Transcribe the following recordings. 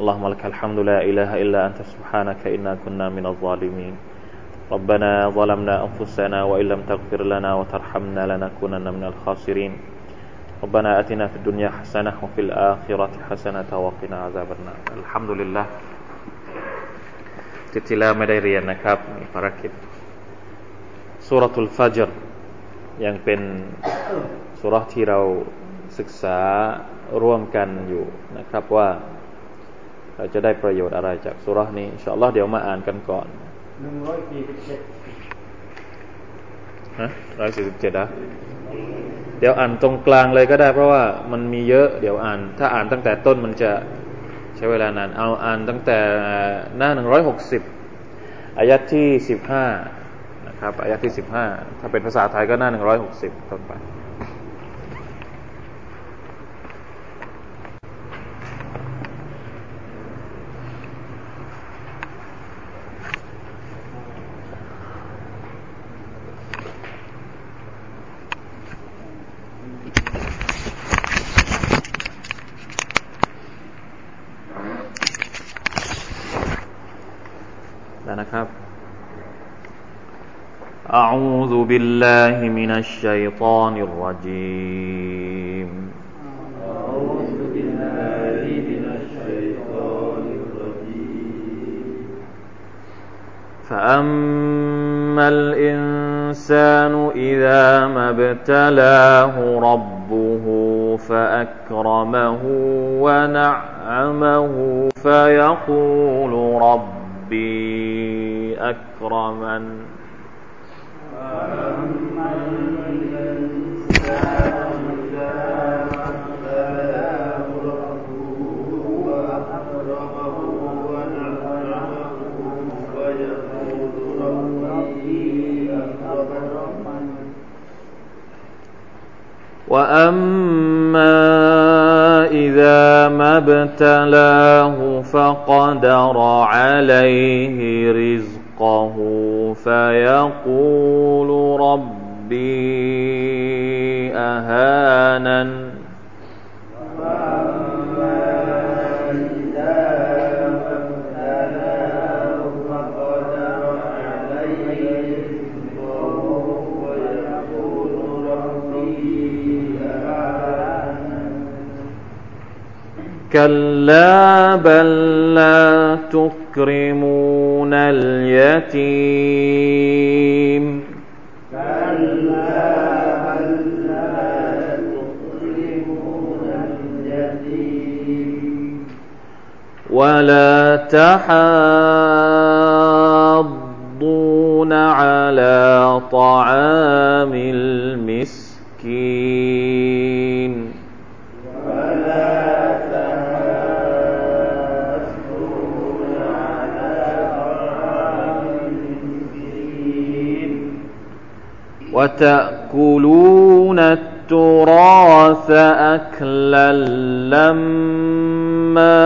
اللهم لك الحمد لا إله إلا أنت سبحانك إنا كنا من الظالمين ربنا ظلمنا أنفسنا وإن لم تغفر لنا وترحمنا لنكونن من الخاسرين ربنا أتنا في الدنيا حسنة وفي الآخرة حسنة وقنا عذاب النار الحمد لله ทิตที่แล้วไม่ได้เรียนนะครับมีภารกิจสุรทุลฟัจรยังเป็นสุรที่เราศึกษาร่วมกันอยู่นะครับว่า เราจะได้ประโยชน์อะไรจากสุรนี้อินชาอัลลอฮ์เดี๋ยวมาอ่านกันก่อนหนึ่งร้อยสี่สิบเจ็ดฮะร้อยสี่สิบเจ็ดอะเดี๋ยวอ่านตรงกลางเลยก็ได้เพราะว่ามันมีเยอะเดี๋ยวอ่าน ถ้าอ่านตั้งแต่ต้นมันจะใช้เวลานาน เอาอ่านตั้งแต่หน้าหนึ่งร้อยหกสิบอายัดที่สิบห้านะครับอายัดที่สิบห้าถ้าเป็นภาษาไทยก็หน้าหนึ่งร้อยหกสิบต้นไป بالله من الشيطان الرجيم. أعوذ بالله من الشيطان الرجيم. فأما الإنسان إذا ما ابتلاه ربه فأكرمه ونعمه فيقول ربي أكرمن. وأما إذا ما ابتلاه فقدر عليه رزقه فيقول ربي أهانن كلا بل لا تكرمون اليتيم كلا بل لا تكرمون اليتيم ولا تحاضون على طعام المسكين وتأكلون التراث أكلا لما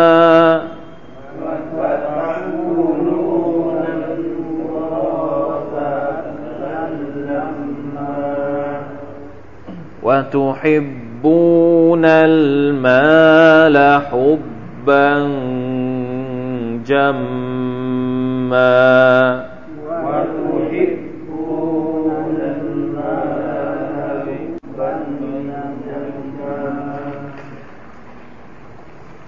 وتحبون المال حبا جما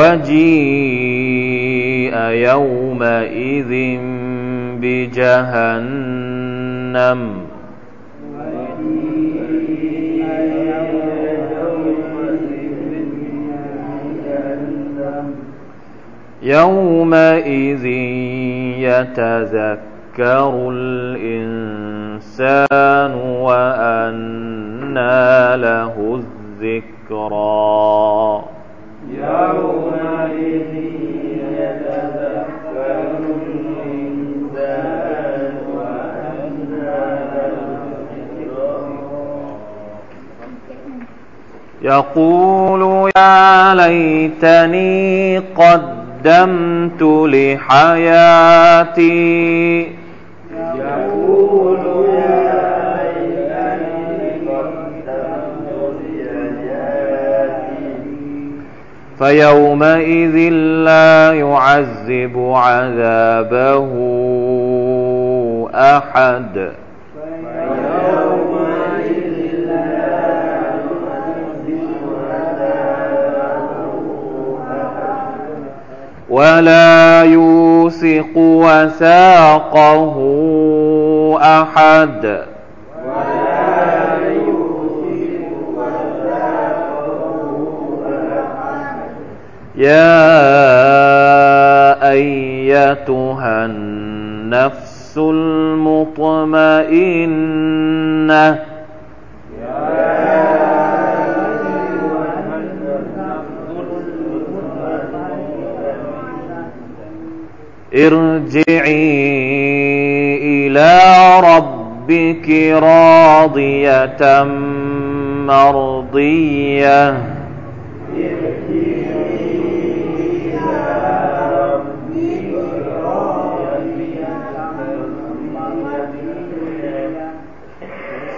وجيء يومئذ بجهنم. يومئذ يتذكر الإنسان وأنى له الذكرى. يقول يا ليتني قد قدمت لحياتي. يقول فيومئذ لا يعذب عذابه أحد. ولا يوثق وثاقه أحد. يا أيتها النفس المطمئنة ارجعي إلى ربك راضية مرضية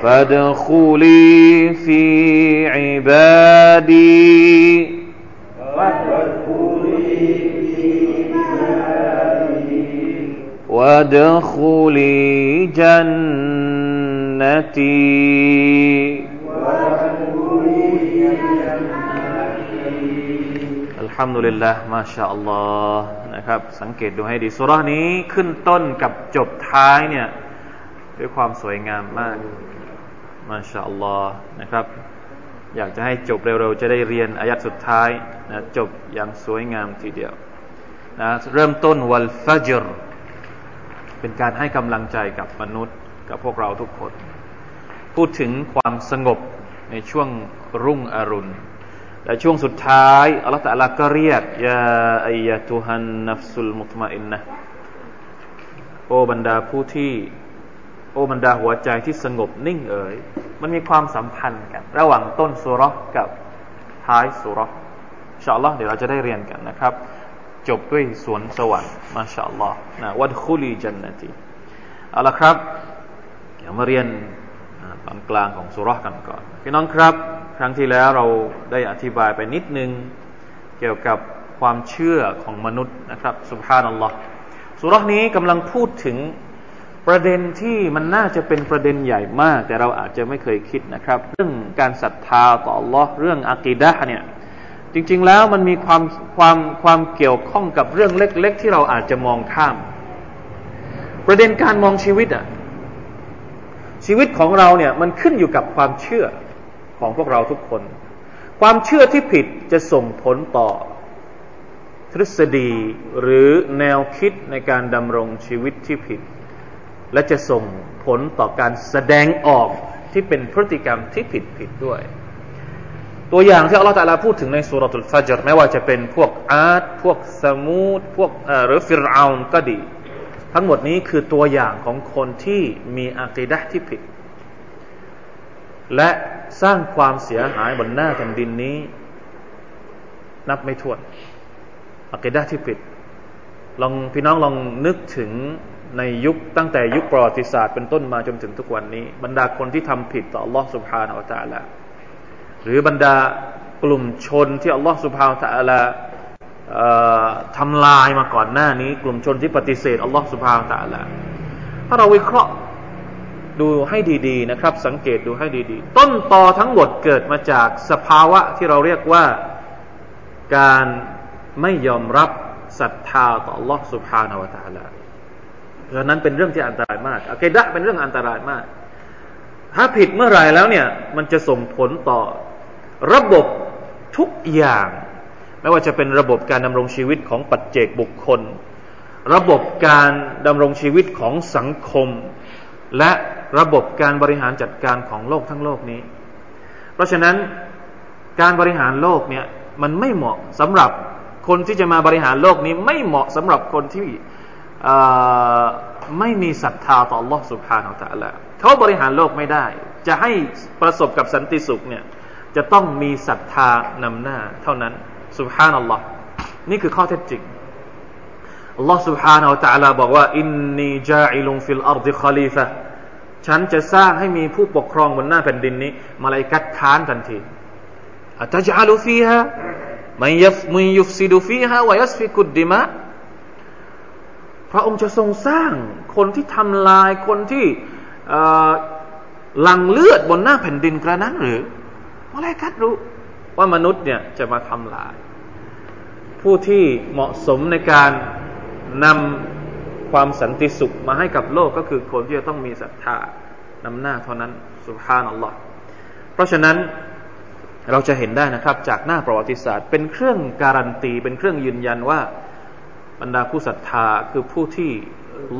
فادخلي في عبادي وادخلي جنتيอัลฮัมดุลิลละมาชาอัลลอฮ์นะครับ สังเกตดูให้ดีสุรานี้ขึ้นต้นกับจบท้ายเนี่ยด้วยความสวยงามมาก มาชาอัลลอฮ์นะครับ อยากจะให้จบเร็วๆ จะได้เรียนอายัดสุดท้ายนะจบอย่างสวยงามทีเดียวนะเริ่มต้นวัลฟัจรเป็นการให้กำลังใจกับมนุษย์กับพวกเราทุกคน พูดถึงความสงบในช่วงรุ่งอรุณ และช่วงสุดท้ายอัลลอฮฺตะลาก็เรียกยาอายะตุฮันนัฟสุลมุตมาอินนะโอบรรดาผู้ที่ โอบรรดาหัวใจที่สงบนิ่งเอ๋ยมันมีความสัมพันธ์กัน ระหว่างต้นสุรกับท้ายสุรอินชาอัลลอฮ์เดี๋ยวเราจะได้เรียนกันนะครับ จบด้วยสวนสวรรค์มาชาอัลลอฮ์นะวัดคุลีจันนตีเอาละครับ เดี๋ยวมาเรียนตอนกลางของสุรษกันก่อนพี่น้องครับ ครั้งที่แล้วเราได้อธิบายไปนิดนึง เกี่ยวกับความเชื่อของมนุษย์นะครับสุภานัลลอฮ์สุรษนี้กำลังพูดถึง ประเด็นที่มันน่าจะเป็นประเด็นใหญ่มาก แต่เราอาจจะไม่เคยคิดนะครับ เรื่องการศรัทธาต่อ Allah เรื่องอะกีดะเนี่ยจริง ๆ แล้วมันมีความความความเกี่ยวข้องกับเรื่องเล็ก ๆ ที่เราอาจจะมองข้าม ประเด็นการมองชีวิตอะชีวิตของเราเนี่ยมันขึ้นอยู่กับความเชื่อของพวกเราทุกคน ความเชื่อที่ผิดจะส่งผลต่อทฤษฎีหรือแนวคิดในการดำรงชีวิตที่ผิด และจะส่งผลต่อการแสดงออกที่เป็นพฤติกรรมที่ผิดผิดด้วย ตัวอย่างที่อัลลอฮฺตะลาพูดถึงในสุรทูลฟัจรไม่ว่าจะเป็นพวกอาดพวกสมูดพวกหรือฟิรเอานก็ดี ทั้งหมดนี้คือตัวอย่างของคนที่มีอากีดะที่ผิด และสร้างความเสียหายบนหน้าแผ่นดินนี้ นับไม่ถ้วนอากีดะที่ผิดลองพี่น้องลองนึกถึง ในยุคตั้งแต่ยุคประวัติศาสตร์เป็นต้นมาจนถึงทุกวันนี้ บรรดาคนที่ทำผิดต่อ Allah سبحانه และ تعالى หรือบรรดากลุ่มชนที่อัลลอฮฺสุบฮาวตะอัลาทำลายมาก่อนหน้านี้ กลุ่มชนที่ปฏิเสธอัลลอฮฺสุบฮาวตะอัลาถ้าเราวิเคราะห์ดูให้ดีๆนะครับ สังเกตดูให้ดีๆ ต้นตอทั้งหมดเกิดมาจากสภาวะที่เราเรียกว่าการ ไม่ยอมรับศรัทธาต่อ Allah سبحانه และ تعالى เพราะนั้นเป็นเรื่องที่อันตรายมากอะกิดะเป็นเรื่องอันตรายมาก ถ้าผิดเมื่อไหร่แล้วเนี่ย มันจะส่งผลต่อระบบทุกอย่าง ไม่ว่าจะเป็นระบบการดำรงชีวิตของปัจเจกบุคคล ระบบการดำรงชีวิตของสังคม และระบบการบริหารจัดการของโลกทั้งโลกนี้ เพราะฉะนั้นการบริหารโลกเนี่ยมันไม่เหมาะสำหรับคนที่จะมาบริหารโลกนี้ไม่เหมาะสำหรับคนที่ ไม่มีศรัทธาต่อ Allah سبحانه และ تعالى เขาบริหารโลกไม่ได้ จะให้ประสบกับสันติสุขเนี่ยจะต้องมีศรัทธานำหน้าเท่านั้น سبحان الله นี่คือข้อเท็จจริง Allah سبحانه และ تعالى บอกว่าอินนีจาอิลุฟิลอาร์ดิคาลีฟะฉันจะสร้างให้มีผู้ปกครองบนหน้าแผ่นดินนี้มาลายกัดค้านทันทีอัตจัลูฟีฮะมันยฟมันยุฟซิดูฟีฮะวยัสฟิกุดดิมะ พระองค์จะทรงสร้างคนที่ทำลายคนที่หลังเลือดบนหน้าแผ่นดินกระนั้นหรือมาลกัดรู้ว่ามนุษย์เนี่ยจะมาทำลาย ผู้ที่เหมาะสมในการนำความสันติสุขมาให้กับโลกก็คือคนที่จะต้องมีศรัทธานำหน้าเท่านั้นسبحان اللهเพราะฉะนั้นเราจะเห็นได้นะครับ จากหน้าประวัติศาสตร์ เป็นเครื่องการันตี เป็นเครื่องยืนยันว่า บรรดาผู้ศรัทธาคือผู้ที่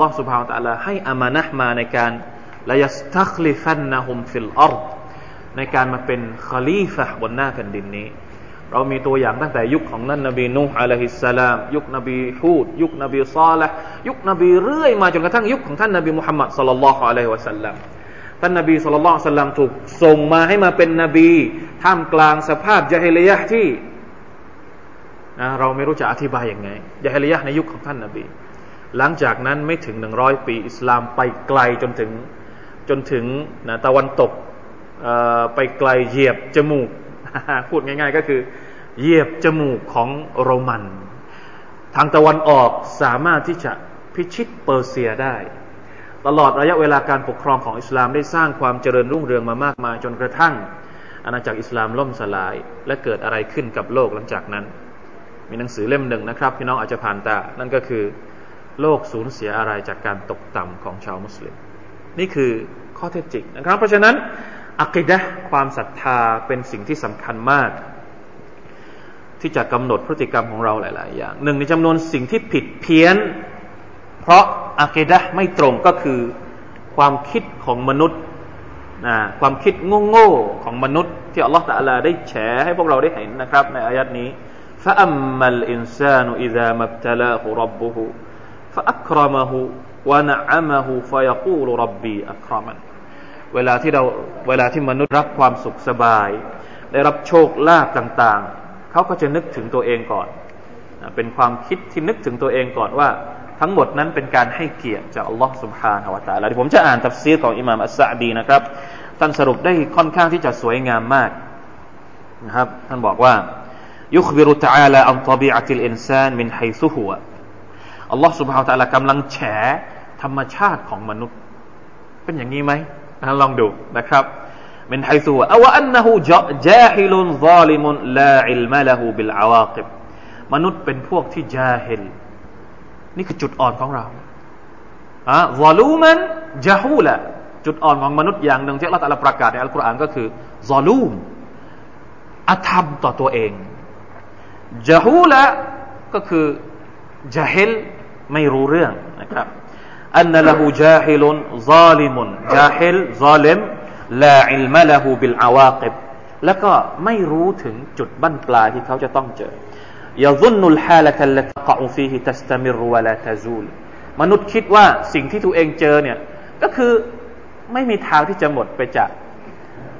الله سبحانه وتعالىให้أمانةมาในการليستخلفنهم في الأرضในการมาเป็นخليفةบนหน้าแผ่นดินนี้ เรามีตัวอย่างตั้งแต่ยุคของนั่นนบีนูฮ์อะลัยฮิสสลาม ยุคนบีฮูด ยุคนบีซาลห์ยุคนบีเรื่อยมาจนกระทั่งยุคของท่านนบีมุฮัมมัดสัลลัลลอฮุอะลัยฮิวะสัลลัมท่านนบีสุลต่านสัลลัมถูกส่งมาให้มาเป็นนบี ท่ามกลางสภาพยะฮิลียะที่ เราไม่รู้จะอธิบายยังไงยะฮิลียะในยุคของท่านนบี หลังจากนั้นไม่ถึงหนึ่งร้อยปี อิสลามไปไกลจนถึงจนถึงนะตะวันตกไปไกลเหยียบจมูก พูดง่าย ๆ ก็คือ เหยียบจมูกของโรมัน ทางตะวันออกสามารถที่จะพิชิตเปอร์เซียได้ ตลอดระยะเวลาการปกครองของอิสลามได้สร้างความเจริญรุ่งเรืองมามากมายจนกระทั่งอาณาจักรอิสลามล่มสลาย และเกิดอะไรขึ้นกับโลกหลังจากนั้น มีหนังสือเล่มหนึ่งนะครับ พี่น้องอาจจะผ่านตา นั่นก็คือ โลกสูญเสียอะไรจากการตกต่ำของชาวมุสลิม นี่คือข้อเท็จจริงนะครับ เพราะฉะนั้นอักิดะความศรัทธาเป็นสิ่งที่สำคัญมาก ที่จะกำหนดพฤติกรรมของเราหลาย ๆ อย่าง หนึ่งในจำนวนสิ่งที่ผิดเพี้ยน เพราะอากีดะไม่ตรงก็คือความคิดของมนุษย์นะความคิดโง่ๆของมนุษย์ ที่อัลลอฮฺตะลาได้แฉให้พวกเราได้เห็นนะครับ ในอายัดนี้ فأما الإنسان إذا ما ابتلاه ربه فأكرمه ونعمه فيقول ربي أكرمن เวลาที่เราเวลาที่มนุษย์รับความสุขสบาย ได้รับโชคลาภต่าง ๆ เขาก็จะนึกถึงตัวเองก่อน เป็นความคิดที่นึกถึงตัวเองก่อนว่าทั้งหมดนั้นเป็นการให้เกียรติจากอัลลอฮ์ سبحانه และ تعالى ที่ผมจะอ่านตัฟซีรของอิหม่ามอัสซาดีนะครับท่านสรุปได้ค่อนข้างที่จะสวยงามมากนะครับท่านบอกว่า يخبر تعالى عن طبيعة الإنسان من حيث هو อัลลอฮ์ سبحانه และ تعالى กำลังแฉธรรมชาติของมนุษย์ เป็นอย่างนี้ไหมลองดูนะครับ من حيث هو أو أنه جاهل ظالم لا علم له بالعواقب มนุษย์เป็นพวกที่จาฮิลนี่คือจุดอ่อนของเราอะวอลูมันจาฮูละจุดอ่อนของมนุษย์อย่างหนึ่งที่อัลลอฮฺประกาศในอัลกุรอานก็คือซอลูมอธรรมต่อตัวเอง جهولاก็คือจาฮิลไม่รู้เรื่องนะครับอันนละหูجاهلุนซาลิมุนจาฮิลซาลิมลาอิลมะละหูบิลอาวากิบแล้วก็ไม่รู้ถึงจุดบั้นปลายที่เขาจะต้องเจอيظن الحالة التي تقع فيه تستمر ولا تزولมนุษย์คิดว่าสิ่งที่ตัวเองเจอเนี่ย ก็คือไม่มีทางที่จะหมดไปจาก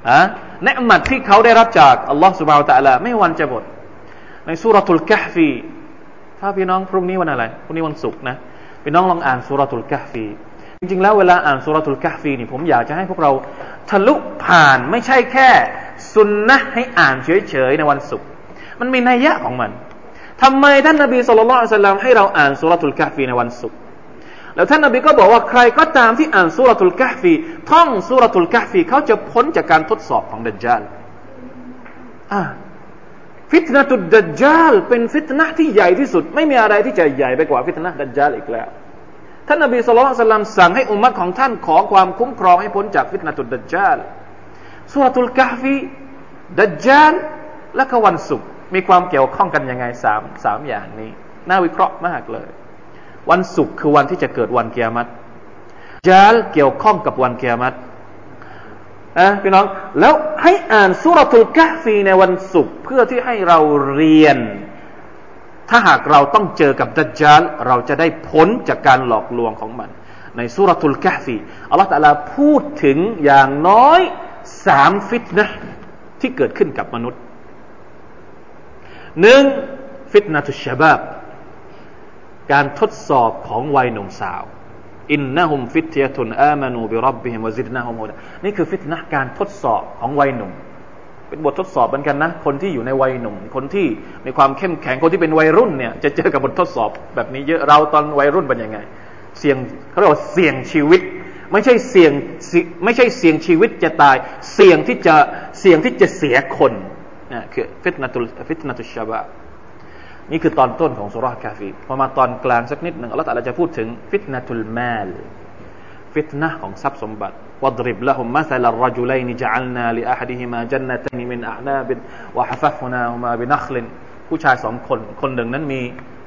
อะเนืมัดที่เขาได้รับจากอัลลอฮฺสุบฮาวตะลาไม่วันจะหมด ในสุรทูลกะฟีถ้าพี่น้องพรุ่งนี้วันอะไรพรุ่งนี้วันศุกร์นะพี่น้องลองอ่านสุรทูลกะฟีจริงๆแล้วเวลาอ่านสุรทูลกะฟีนี่ผมอยากจะให้พวกเราทะลุผ่านไม่ใช่แค่สุนนะให้อ่านเฉยๆในวันศุกร์มันมีนัยยะของมันทำไมท่านนบีสุลต่านสัลลัมให้เราอ่านสุรทูลกะฟีในวันศุกร์แล้วท่านนบีก็บอกว่าใครก็ตามที่อ่านสุรทูลกะฟีท่องสุรทูลกะฟีเขาจะพ้นจากการทดสอบของดัจจาลอ่า ฟิตนะตุดดัจจาลเป็นฟิตนะที่ใหญ่ที่สุด ไม่มีอะไรที่จะใหญ่ไปกว่าฟิตนะดัจจาลอีกแล้วท่านนบีสุลต่านสั่งให้อุมมะของท่านขอความคุ้มครองให้พ้นจากฟิตนะตุดดัจจาลสุรตุลกะฟีดัจจาลและก็วันศุกร์มีความเกี่ยวข้องกันยังไงสามสามอย่างนี้น่าวิเคราะห์มากเลย วันศุกร์คือวันที่จะเกิดวันเกียรติจาลเกี่ยวข้องกับวันเกียรติ นะพี่น้องแล้วให้อ่านสุรทูลกะฟีในวันศุกร์เพื่อที่ให้เราเรียน ถ้าหากเราต้องเจอกับดัจจาลเราจะได้พ้นจากการหลอกลวงของมัน ในสุรทูลกะฟีอัลลอฮฺตะลาพูดถึงอย่างน้อยสามฟิตนะที่เกิดขึ้นกับมนุษย์หนึ่งฟิตนะตุชบาบการทดสอบของวัยหนุ่มสาว อินนะฮุมฟิตยตุนอามานูบิรับบิฮิมวะซิดนะฮุมฮุดนี่คือฟิตนะการทดสอบของวัยหนุ่ม เป็นบททดสอบเหมือนกันนะ คนที่อยู่ในวัยหนุ่ม คนที่มีความเข้มแข็งคนที่เป็นวัยรุ่นเนี่ยจะเจอกับบททดสอบแบบนี้เยอะเราตอนวัยรุ่นเป็นยังไง เสี่ยงเขาเรียกว่าเสี่ยงชีวิต ไม่ใช่เสี่ยงไม่ใช่เสี่ยงชีวิตจะตาย เสี่ยงที่จะเสี่ยงที่จะเสียคนนะคือฟิตนะตุฟิตนะตุชาบะ นี่คือตอนต้นของสุรากาฟีพอมาตอนกลางสักนิดหนึ่งอัลลอฮฺจะพูดถึงฟิตนะตุลมาลฟิตนะของทรัพย์สมบัติ واضرب لهم مثل الرجلين جعلنا لأحدهما جنتين من أعناب وحففناهما بنخل ผู้ชายสองคน คนหนึ่งนั้นมี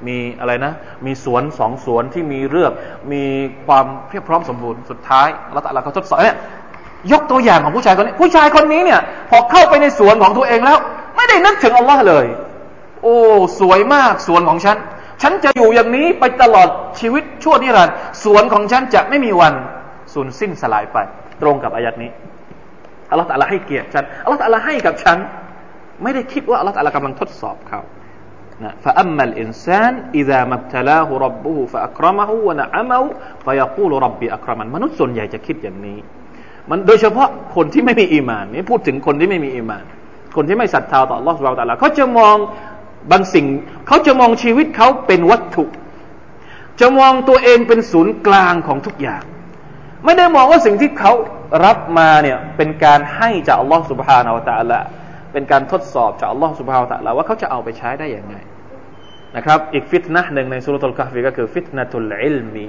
มีอะไรนะ มีสวนสองสวนที่มีเรือกมีความเพียบพร้อมสมบูรณ์ สุดท้ายเราตะลาเขาทดสอบเนี่ยยกตัวอย่างของผู้ชายคนนี้ ผู้ชายคนนี้เนี่ย พอเข้าไปในสวนของตัวเองแล้ว ไม่ได้นึกถึงอัลลอฮ์เลย โอ้ สวยมากสวนของฉัน ฉันจะอยู่อย่างนี้ไปตลอดชีวิตชั่วนิรันดร์สวนของฉันจะไม่มีวันสูญสิ้นสลายไป ตรงกับอายัดนี้อัลลอฮฺตะลาให้เกียรติฉันอัลลอฮฺตะลาให้กับฉัน ไม่ได้คิดว่าอัลลอฮฺตะลากำลังทดสอบเขานะ فأما الإنسان إذا ما ابتلاه ربه فأكرمه ونعمه فيقول ربي أكرمن มนุษย์ส่วนใหญ่จะคิดอย่างนี้ มันโดยเฉพาะคนที่ไม่มีอีมานนี่พูดถึงคนที่ไม่มีอีมาน คนที่ไม่ศรัทธาต่อ Allah سبحانه และ تعالى เขาจะมอง บางสิ่งเขาจะมองชีวิตเขาเป็นวัตถุ จะมองตัวเองเป็นศูนย์กลางของทุกอย่าง ไม่ได้มองว่าสิ่งที่เขารับมาเนี่ยเป็นการให้จากอัลลอฮฺสุบฮานาวตะละเป็นการทดสอบจากอัลลอฮฺسبحانه وتعالىว่าเขาจะเอาไปใช้ได้อย่างไงนะครับอีกฟิตนะหนึ่งในسورة الكهفก็คือفتنة العلم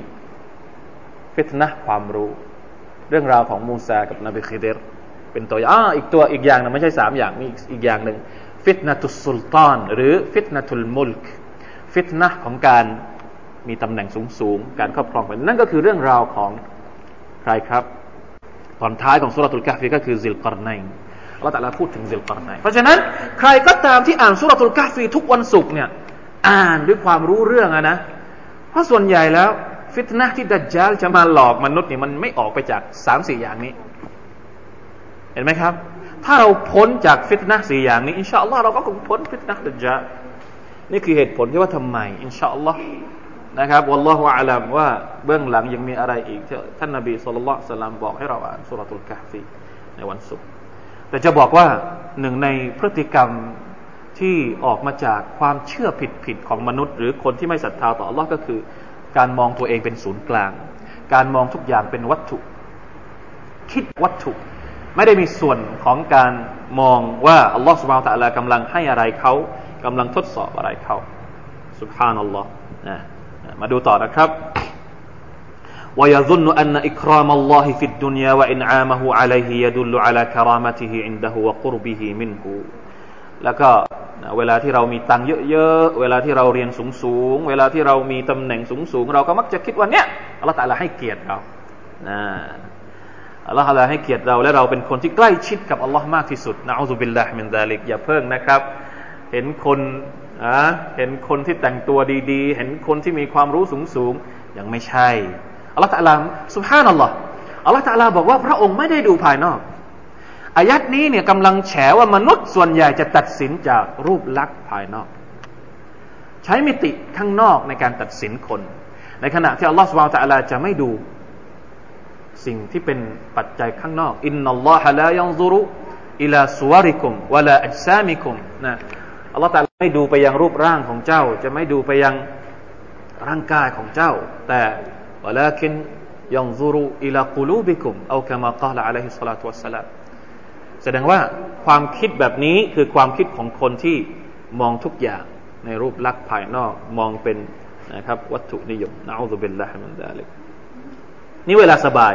ฟิตนะความรู้ เรื่องราวของมูซากับนบีคิดรเป็นตัวอย่างอีกตัวอีกอย่างนึงไม่ใช่สามอย่างมีอีกอย่างหนึ่ง فتنة السلطان หรือفتنة الملكฟิตนะของการมีตำแหน่งสูงสูงการครอบครองเป็นนั่นก็คือเรื่องราวของใครครับ ตอนท้ายของسورة الكهف ก็คือซุลก็อรนัยน์อัลลอฮฺตะอาลาพูดถึงซุลก็อรนัยน์เพราะฉะนั้นใครก็ตามที่อ่านسورة الكهف ทุกวันศุกร์เนี่ยอ่านด้วยความรู้เรื่องอะนะ เพราะส่วนใหญ่แล้ว ฟิตนะที่ดัจจาลจะมาหลอกมนุษย์เนี่ยมันไม่ออกไปจากสามสี่อย่างนี้ เห็นไหมครับ ถ้าเราพ้นจากฟิตนะสี่อย่างนี้ อินชาอัลลอฮ์เราก็คงพ้นฟิตนะดัจจาลนี่คือเหตุผลที่ว่าทำไม อินชาอัลลอฮ์นะครับوالله أعلمว่าเบื้องหลังยังมีอะไรอีกที่ท่านนบีสุลต่านสลามบอกให้เราอ่านสุรทูลกะฟีในวันศุกร์แต่จะบอกว่าหนึ่งในพฤติกรรมที่ออกมาจากความเชื่อผิดๆของมนุษย์ หรือคนที่ไม่ศรัทธาต่อ Allah ก็คือ การมองตัวเองเป็นศูนย์กลาง การมองทุกอย่างเป็นวัตถุ คิดวัตถุ ไม่ได้มีส่วนของการมองว่าอัลลอฮฺสุบฮานตะลากำลังให้อะไรเขากำลังทดสอบอะไรเขาสุบฮานัลลอฮ์นะมาดูต่อนะครับ ويظن أن إكرام الله في الدنيا وإنعامه عليه يدل على كرامته عنده وقربه منه แล้วก็เวลาที่เรามีตังค์เยอะๆ เวลาที่เราเรียนสูงๆ เวลาที่เรามีตำแหน่งสูงๆ เราก็มักจะคิดว่าเนี้ยอัลลอฮฺตะลาให้เกียรติเรานะ อัลลอฮฺให้เกียรติเราและเราเป็นคนที่ใกล้ชิดกับอัลลอฮ์มากที่สุดนะอัลลอฮฺบิลลาฮ์มินซาลิกอย่าเพิ่งนะครับ เห็นคนอะเห็นคนที่แต่งตัวดีๆ เห็นคนที่มีความรู้สูงๆยังไม่ใช่อัลลอฮฺตะลาสุภานัลลอฮ์อัลลอฮฺตะลาบอกว่าพระองค์ไม่ได้ดูภายนอกอายัดนี้เนี่ยกำลังแฉว่ามนุษย์ส่วนใหญ่จะตัดสินจากรูปลักษณ์ภายนอก ใช้มิติข้างนอกในการตัดสินคน ในขณะที่อัลลอฮฺสุบไบร์ตะลาจะไม่ดู สิ่งที่เป็นปัจจัยข้างนอกอินนัลลอฮะลายังซุรุอิลาสวาริกุมวะลาอัจซามิกุมนะอัลลอฮฺแต่ไม่ดูไปยังรูปร่างของเจ้า จะไม่ดูไปยังร่างกายของเจ้า แต่ولكن ينظر إلى قلوبكم أو كما قال عليه الصلاة والسلامแสดงว่าความคิดแบบนี้คือความคิดของคนที่มองทุกอย่างในรูปลักษณ์ภายนอกมองเป็นนะครับวัตถุนิยมنعوذ بالله من ذلك นี่เวลาสบาย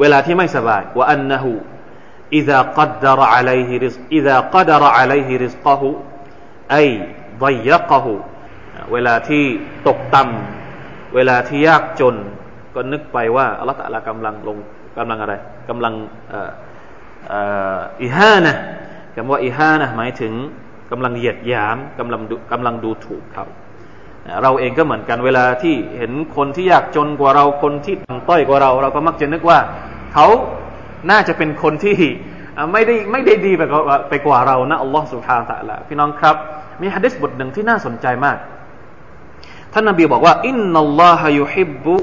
เวลาที่ไม่สบายว่าอันนะฮู إذا قدر عليه رزق إذا قدر عليه رزقه أي ضيقه เวลาที่ตกต่ำเวลาที่ยากจน ก็นึกไปว่าอัลลอฮฺตะลากำลังลงกำลังอะไรกำลังอิฮานะคำว่าอิฮานะหมายถึงกำลังเหยียดหยามกำลังกำลังดูถูกเขา เราเองก็เหมือนกันเวลาที่เห็นคนที่ยากจนกว่าเราคนที่ต่ำต้อยกว่าเรา เราก็มักจะนึกว่าเขาน่าจะเป็นคนที่ไม่ได้ไม่ได้ดีไปกว่าไปกว่าเรานะอัลลอฮ์สุบฮานะละพี่น้องครับ มีฮะดิษบทหนึ่งที่น่าสนใจมาก ท่านนบีบอกว่าอินนัลลอฮะยุฮิบุ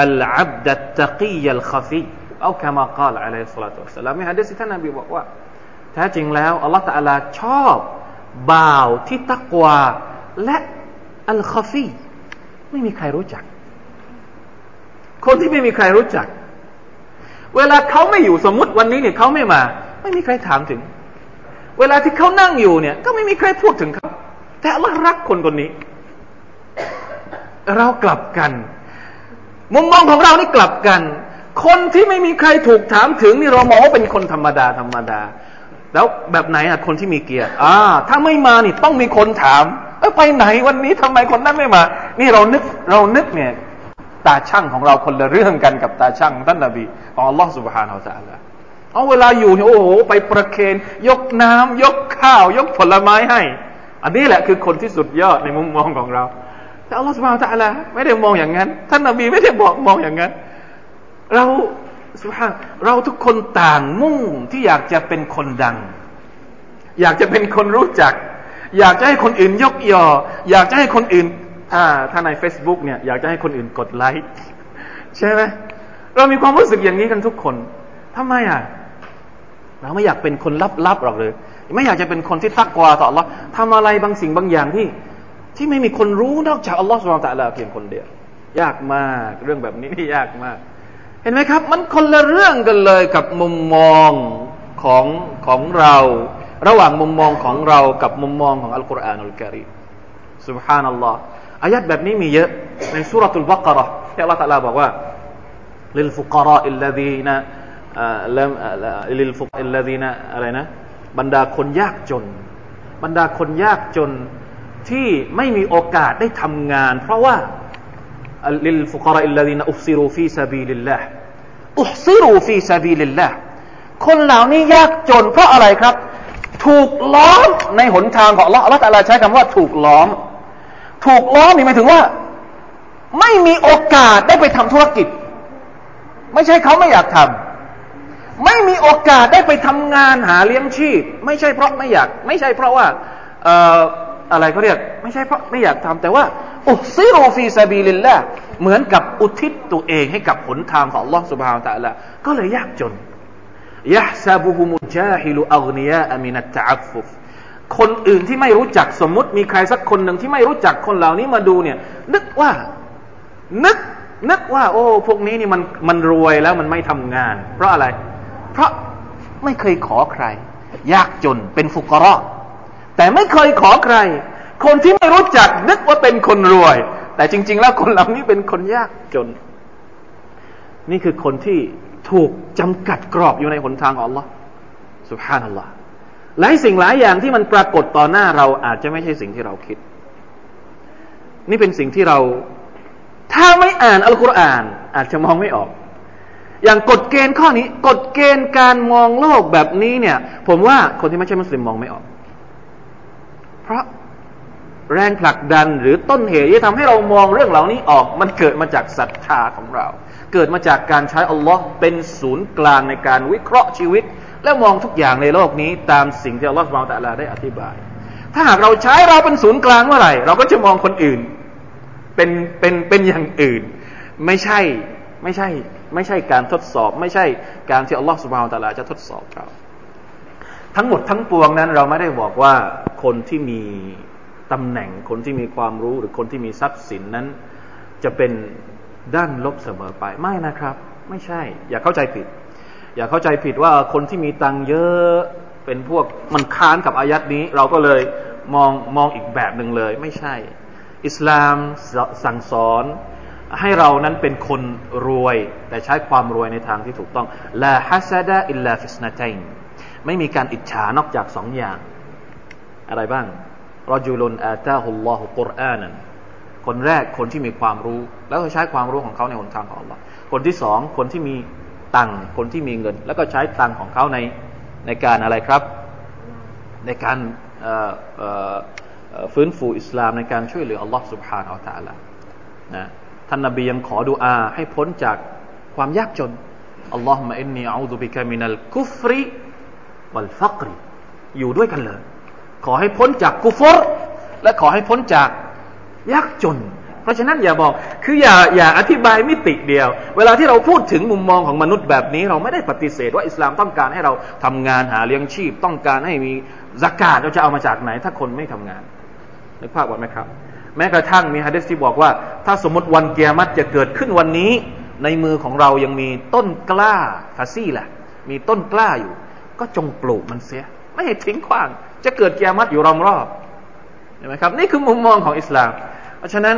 อัลอับดัตตะกียัลขฟีเอาคำมากล่าวอะลัยฮิสลาตุวะสลามมีฮะดิษที่ท่านนบีบอกว่าแท้จริงแล้วอัลลอฮ์ตะลาชอบบ่าวที่ตักวาและ อัลคฟีไม่มีใครรู้จัก คนที่ไม่มีใครรู้จัก เวลาเขาไม่อยู่สมมติวันนี้เนี่ยเขาไม่มา ไม่มีใครถามถึง เวลาที่เขานั่งอยู่เนี่ย ก็ไม่มีใครพูดถึงเขาแต่อัลลอฮ์รักคนคนนี้ เรากลับกัน มุมมองของเรานี่กลับกัน คนที่ไม่มีใครถูกถามถึงนี่เรามองว่าเป็นคนธรรมดาธรรมดา แล้วแบบไหนอะคนที่มีเกียรติอ่าถ้าไม่มานี่ต้องมีคนถาม เออไปไหนวันนี้ทำไมคนนั้นไม่มา นี่เรานึกเรานึกเนี่ยตาช่างของเราคนละเรื่องกันกับตาช่างท่านนบีของอัลลอฮ์สุบฮานาอัลลอฮ์เอาเวลาอยู่เนี่ยโอ้โหไปประเคนยกน้ำยกข้าว ยกผลไม้ให้ อันนี้แหละคือคนที่สุดยอดในมุมมองของเรา แต่อัลลอฮฺสุบฮานะตะลาไม่ได้มองอย่างนั้น ท่านนบีไม่ได้บอกมองอย่างนั้น เราสุบฮานเราทุกคนต่างมุ่งที่อยากจะเป็นคนดัง อยากจะเป็นคนรู้จัก อยากจะให้คนอื่นยกยอ อยากจะให้คนอื่น อ่า ถ้าใน Facebook เนี่ยอยากจะให้คนอื่นกดไลค์ใช่ไหมเรามีความรู้สึกอย่างนี้กันทุกคนทำไมอะ เราไม่อยากเป็นคนลับๆหรอกเลย ไม่อยากจะเป็นคนที่ตักกวาต่อ Allah ทำอะไรบางสิ่งบางอย่างที่ ที่ไม่มีคนรู้นอกจากอัลลอฮฺสุบไบร์ตะลาเพียงคนเดียว ยากมากเรื่องแบบนี้นี่ยากมาก เห็นไหมครับ มันคนละเรื่องกันเลยกับมุมมองของของเรา ระหว่างมุมมองของเรา กับมุมมองของอัลกุรอานอัลกิริสุบฮานัลลอฮ์อายัดแบบนี้มีเยอะในสุรทูลบักระที่อัลลอฮฺตะลาบอกว่า للفقراء الذين ลิลฟุกอิลลดีนะอะไรนะบรรดาคนยากจน บรรดาคนยากจนที่ไม่มีโอกาสได้ทำงาน เพราะว่าลิลฟุกรอิลลดีนะอุซิรูฟีซาบีลิลลาห์อุซิรูฟีซาบีลิลลาห์คนเหล่านี้ยากจน เพราะอะไรครับ ถูกล้อมในหนทางของละละตาลาใช้คำว่าถูกล้อม ถูกล้อมนี่หมายถึงว่า ไม่มีโอกาสได้ไปทำธุรกิจ ไม่ใช่เขาไม่อยากทำ ไม่มีโอกาสได้ไปทำงานหาเลี้ยงชีพ ไม่ใช่เพราะไม่อยาก ไม่ใช่เพราะว่าเอ่ออะไรเขาเรียก ไม่ใช่เพราะไม่อยากทำ แต่ว่าอุซิโรฟีซาบีลินละเหมือนกับอุทิศตัวเองให้กับหนทางของลอสุบฮาวตะละก็เลยยากจน ยะซาบุฮุมุจาฮิลุอัลนียาอมินัตตะอัฟฟุฟคนอื่นที่ไม่รู้จักสมมติมีใครสักคนหนึ่งที่ไม่รู้จักคนเหล่านี้มาดูเนี่ย นึกว่า นึก นึกว่า โอ้พวกนี้นี่มันมันรวยแล้วมันไม่ทำงาน เพราะอะไร เพราะไม่เคยขอใคร ยากจนเป็นฟุกรอแต่ไม่เคยขอใคร คนที่ไม่รู้จัก นึกว่าเป็นคนรวย แต่จริง ๆ แล้วคนเหล่านี้เป็นคนยากจน นี่คือคนที่ ถูกจำกัดกรอบอยู่ในหนทางของ Allah สุภานัลลอฮ์หลายสิ่งหลายอย่างที่มันปรากฏต่อหน้าเราอาจจะไม่ใช่สิ่งที่เราคิด นี่เป็นสิ่งที่เรา ถ้าไม่อ่านอัลกุรอาน อาจจะมองไม่ออก อย่างกฎเกณฑ์ข้อนี้ กฎเกณฑ์การมองโลกแบบนี้เนี่ย ผมว่าคนที่ไม่ใช่มุสลิมมองไม่ออก เพราะ แรงผลักดันหรือต้นเหตุที่ทำให้เรามองเรื่องเหล่านี้ออก มันเกิดมาจากศรัทธาของเรา เกิดมาจากการใช้อัลลอฮ์เป็นศูนย์กลางในการวิเคราะห์ชีวิต และมองทุกอย่างในโลกนี้ ตามสิ่งที่อัลลอฮ์สุบานตะลาได้อธิบาย ถ้าหากเราใช้เราเป็นศูนย์กลางเมื่อไหร่ เราก็จะมองคนอื่น เป็นเป็นเป็นอย่างอื่น ไม่ใช่ไม่ใช่ไม่ใช่การทดสอบ ไม่ใช่การที่อัลลอฮฺสุบฮานตะลาจะทดสอบเราทั้งหมดทั้งปวงนั้นเราไม่ได้บอกว่าคนที่มี ตำแหน่งคนที่มีความรู้หรือคนที่มีทรัพย์สินนั้น จะเป็นด้านลบเสมอไปไม่นะครับ ไม่ใช่ อย่าเข้าใจผิด อย่าเข้าใจผิดว่าคนที่มีตังเยอะเป็นพวกมันค้านกับอายัดนี้ เราก็เลยมองมองอีกแบบหนึ่งเลย ไม่ใช่ อิสลามสั่งสอนให้เรานั้นเป็นคนรวย แต่ใช้ความรวยในทางที่ถูกต้องลาฮัสดะอิลลาฟิสนาตัยไม่มีการอิจฉานอกจากสองอย่าง อะไรบ้าง รจุลนอาตาฮุลลอฮุกุรอานันคนแรกคนที่มีความรู้ แล้วก็ใช้ความรู้ของเขาในหนทางของ Allah คนที่สองคนที่มีตังคนที่มีเงิน แล้วก็ใช้ตังของเขาในในการอะไรครับ ในการฟื้นฟูอิสลามในการช่วยเหลืออัลลอฮ์สุบฮานอัลตะละนะท่านนบียังขอดุอาให้พ้นจากความยากจนอัลลอฮ์มะอินนีอูดุบิกามินัลกุฟริวัลฟักรีอยู่ด้วยกันเลย ขอให้พ้นจากกุฟรและขอให้พ้นจากยากจน เพราะฉะนั้นอย่าบอกคืออย่าอย่าอธิบายมิติเดียว เวลาที่เราพูดถึงมุมมองของมนุษย์แบบนี้ เราไม่ได้ปฏิเสธว่าอิสลามต้องการให้เราทำงานหาเลี้ยงชีพ ต้องการให้มีสกาดเราจะเอามาจากไหน ถ้าคนไม่ทำงานนึกภาพว่าไหมครับ แม้กระทั่งมีฮะดิษที่บอกว่า ถ้าสมมติวันเกียรติจะเกิดขึ้นวันนี้ ในมือของเรายังมีต้นกล้าฟาซี่แหละมีต้นกล้าอยู่ ก็จงปลูกมันเสีย ไม่ให้ทิ้งขว้าง จะเกิดกียรติอยู่รอมรอบเห็นไหมครับนี่คือมุมมองของอิสลาม เพราะฉะนั้น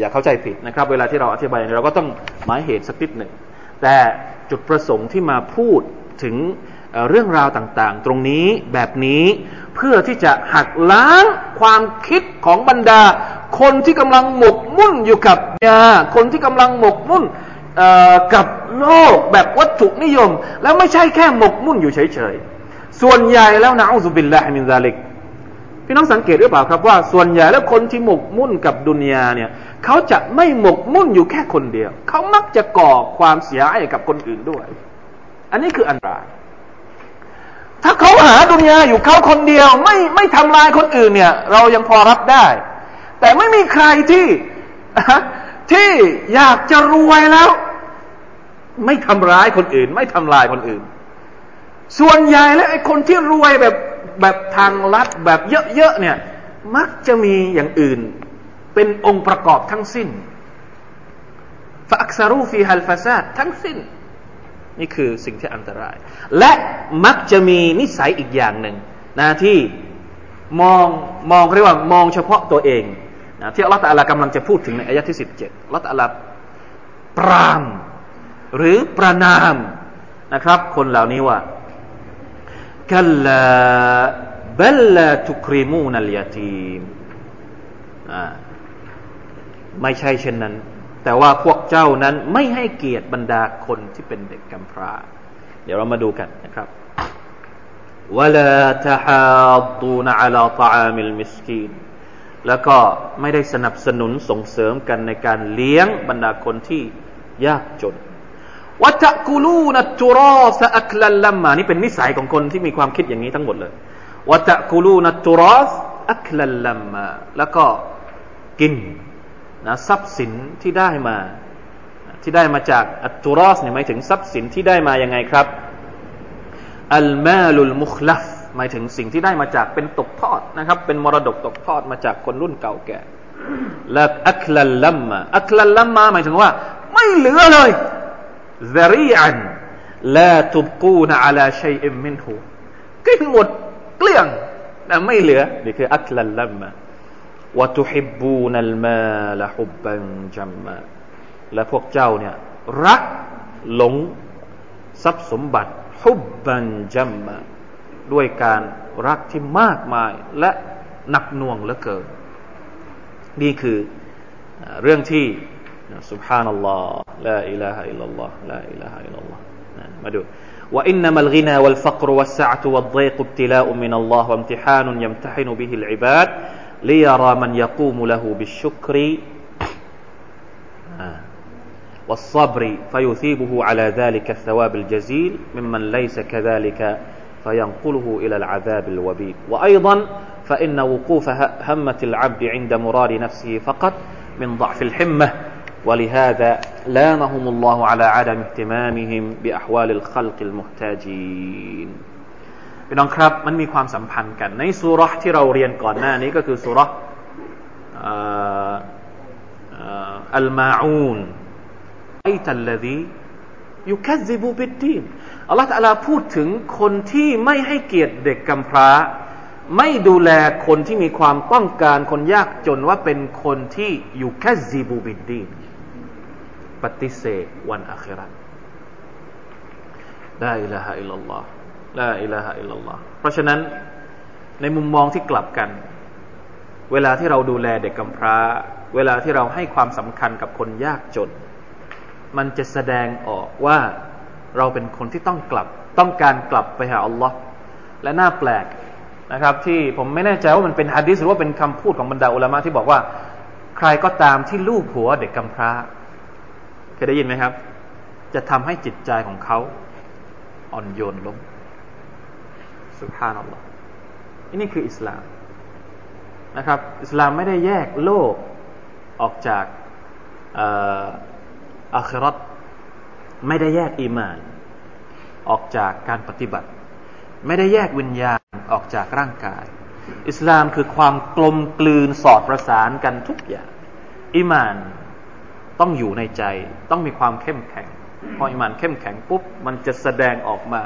อย่าเข้าใจผิดนะครับ เวลาที่เราอธิบายเราก็ต้องหมายเหตุสักนิดหนึ่งแต่จุดประสงค์ที่มาพูดถึงเรื่องราวต่างๆ ตรงนี้แบบนี้เพื่อที่จะหักล้างความคิดของบรรดา คนที่กำลังหมกมุ่นอยู่กับยาคนที่กำลังหมกมุ่นกับโลกแบบวัตถุนิยม แล้วไม่ใช่แค่หมกมุ่นอยู่เฉยๆ ส่วนใหญ่แล้วนะอัลลอฮฺบิลลาฮิมินซาลิกพี่น้องสังเกตหรือเปล่าครับว่า ส่วนใหญ่แล้วคนที่หมกมุ่นกับดุนยาเนี่ยเขาจะไม่หมกมุ่นอยู่แค่คนเดียว เขามักจะก่อความเสียหายกับคนอื่นด้วย อันนี้คืออันตรายถ้าเขาหาดุนยาอยู่เขาคนเดียว ไม่ไม่ทำลายคนอื่นเนี่ย เรายังพอรับได้ แต่ไม่มีใครที่ที่อยากจะรวยแล้ว ไม่ทำร้ายคนอื่น ไม่ทำลายคนอื่น ส่วนใหญ่แล้วไอ้คนที่รวยแบบแบบทางลัดแบบเยอะๆเนี่ย มักจะมีอย่างอื่น เป็นองค์ประกอบทั้งสิ้นฟักซารูฟีฮัลฟาซาดทั้งสิ้น นี่คือสิ่งที่อันตราย และมักจะมีนิสัยอีกอย่างหนึ่งนะที่มองมองเรียกว่ามองเฉพาะตัวเองนะที่อัลลอฮฺตะลากำลังจะพูดถึงในอายะที่สิบเจ็ดอัลลอฮฺตะลาปราม หรือประนามนะครับ คนเหล่านี้ว่า กัลลาบัลลาทุคริมูนัลยาตีมไม่ใช่เช่นนั้น แต่ว่าพวกเจ้านั้นไม่ให้เกียรติบรรดาคนที่เป็นเด็กกำพร้า เดี๋ยวเรามาดูกันนะครับวลาทฮาดูนอัลาตามิลมิสกีนแล้วก็ไม่ได้สนับสนุนส่งเสริมกันในการเลี้ยงบรรดาคนที่ยากจน วัตกูลูนัตุรอสอัคลัลลัมมานี่เป็นนิสัยของคนที่มีความคิดอย่างนี้ทั้งหมดเลยวัตกูลูนัตุรอสอัคลัลลัมมาแล้วก็กินนะทรัพย์สินที่ได้มา ที่ได้มาจากอัตตุรอสเนี่ยหมายถึงทรัพย์สินที่ได้มายังไงครับอัลมาลุลมุคลัฟหมายถึงสิ่งที่ได้มาจากเป็นตกทอดนะครับ เป็นมรดกตกทอดมาจากคนรุ่นเก่าแก่และอัคลัลลัมมาอัคลัลลัมมาหมายถึงว่า ไม่เหลือเลย ซารีอันลาตุบกูนอาลาชัยอิมมินหูกินหมดเกลี้ยงแต่ไม่เหลือนี่คืออัคลัลลัมมาวะตุฮิบูนัลมาละฮุบบันจัมมาและพวกเจ้าเนี่ยรักหลงทรัพย์สมบัติฮุบบันจัมมาด้วยการรักที่มากมายและหนักหน่วงเหลือเกิน นี่คือเรื่องที่ سبحان الله لا إله إلا الله لا إله إلا الله มาดู وإنما الغنى والفقر والسعة والضيق ابتلاء من الله وامتحان يمتحن به العباد ليرى من يقوم له بالشكر والصبر فيثيبه على ذلك الثواب الجزيل ممن ليس كذلك فينقله إلى العذاب الوبيل وأيضا فإن وقوف همة العبد عند مراد نفسه فقط من ضعف الحمة ولهذا لامهم الله على عدم اهتمامهم بأحوال الخلق المحتاجين พี่น้องครับมันมีความสัมพันธ์กัน ในสุรษที่เราเรียนก่อนหน้านี้ก็คือสุรษอัลมาอูนไอตัลลดียุคัซิบูบิดดีนอัลลอฮฺตะลาพูดถึงคนที่ไม่ให้เกียรติเด็กกำพร้า ไม่ดูแลคนที่มีความต้องการคนยากจนว่าเป็นคนที่อยู่แค่ซีบูบิดดีน ปฏิเสธวันอัคราลาอิลาฮะอิลลัลลอฮ์ลาอิลาฮะอิลลัลลอฮ์เพราะฉะนั้นในมุมมองที่กลับกัน เวลาที่เราดูแลเด็กกำพร้า เวลาที่เราให้ความสำคัญกับคนยากจน มันจะแสดงออกว่าเราเป็นคนที่ต้องกลับ ต้องการกลับไปหาอัลลอฮ์และน่าแปลกนะครับที่ผมไม่แน่ใจว่ามันเป็นฮะดิษหรือว่าเป็นคำพูดของบรรดาอุลามะที่บอกว่า ใครก็ตามที่ลูกหัวเด็กกำพร้า ยได้ยินไหมครับ จะทำให้จิตใจของเขาอ่อนโยนลงสุภาพนัลลอฮ์นี่คืออิสลามนะครับ อิสลามไม่ได้แยกโลกออกจากอาครัตไม่ได้แยกอีมาน ออกจากการปฏิบัติ ไม่ได้แยกวิญญาณออกจากร่างกาย อิสลามคือความกลมกลืนสอดประสานกันทุกอย่างอิมาน ต้องอยู่ในใจ ต้องมีความเข้มแข็ง พออิมานเข้มแข็งปุ๊บ มันจะแสดงออกมา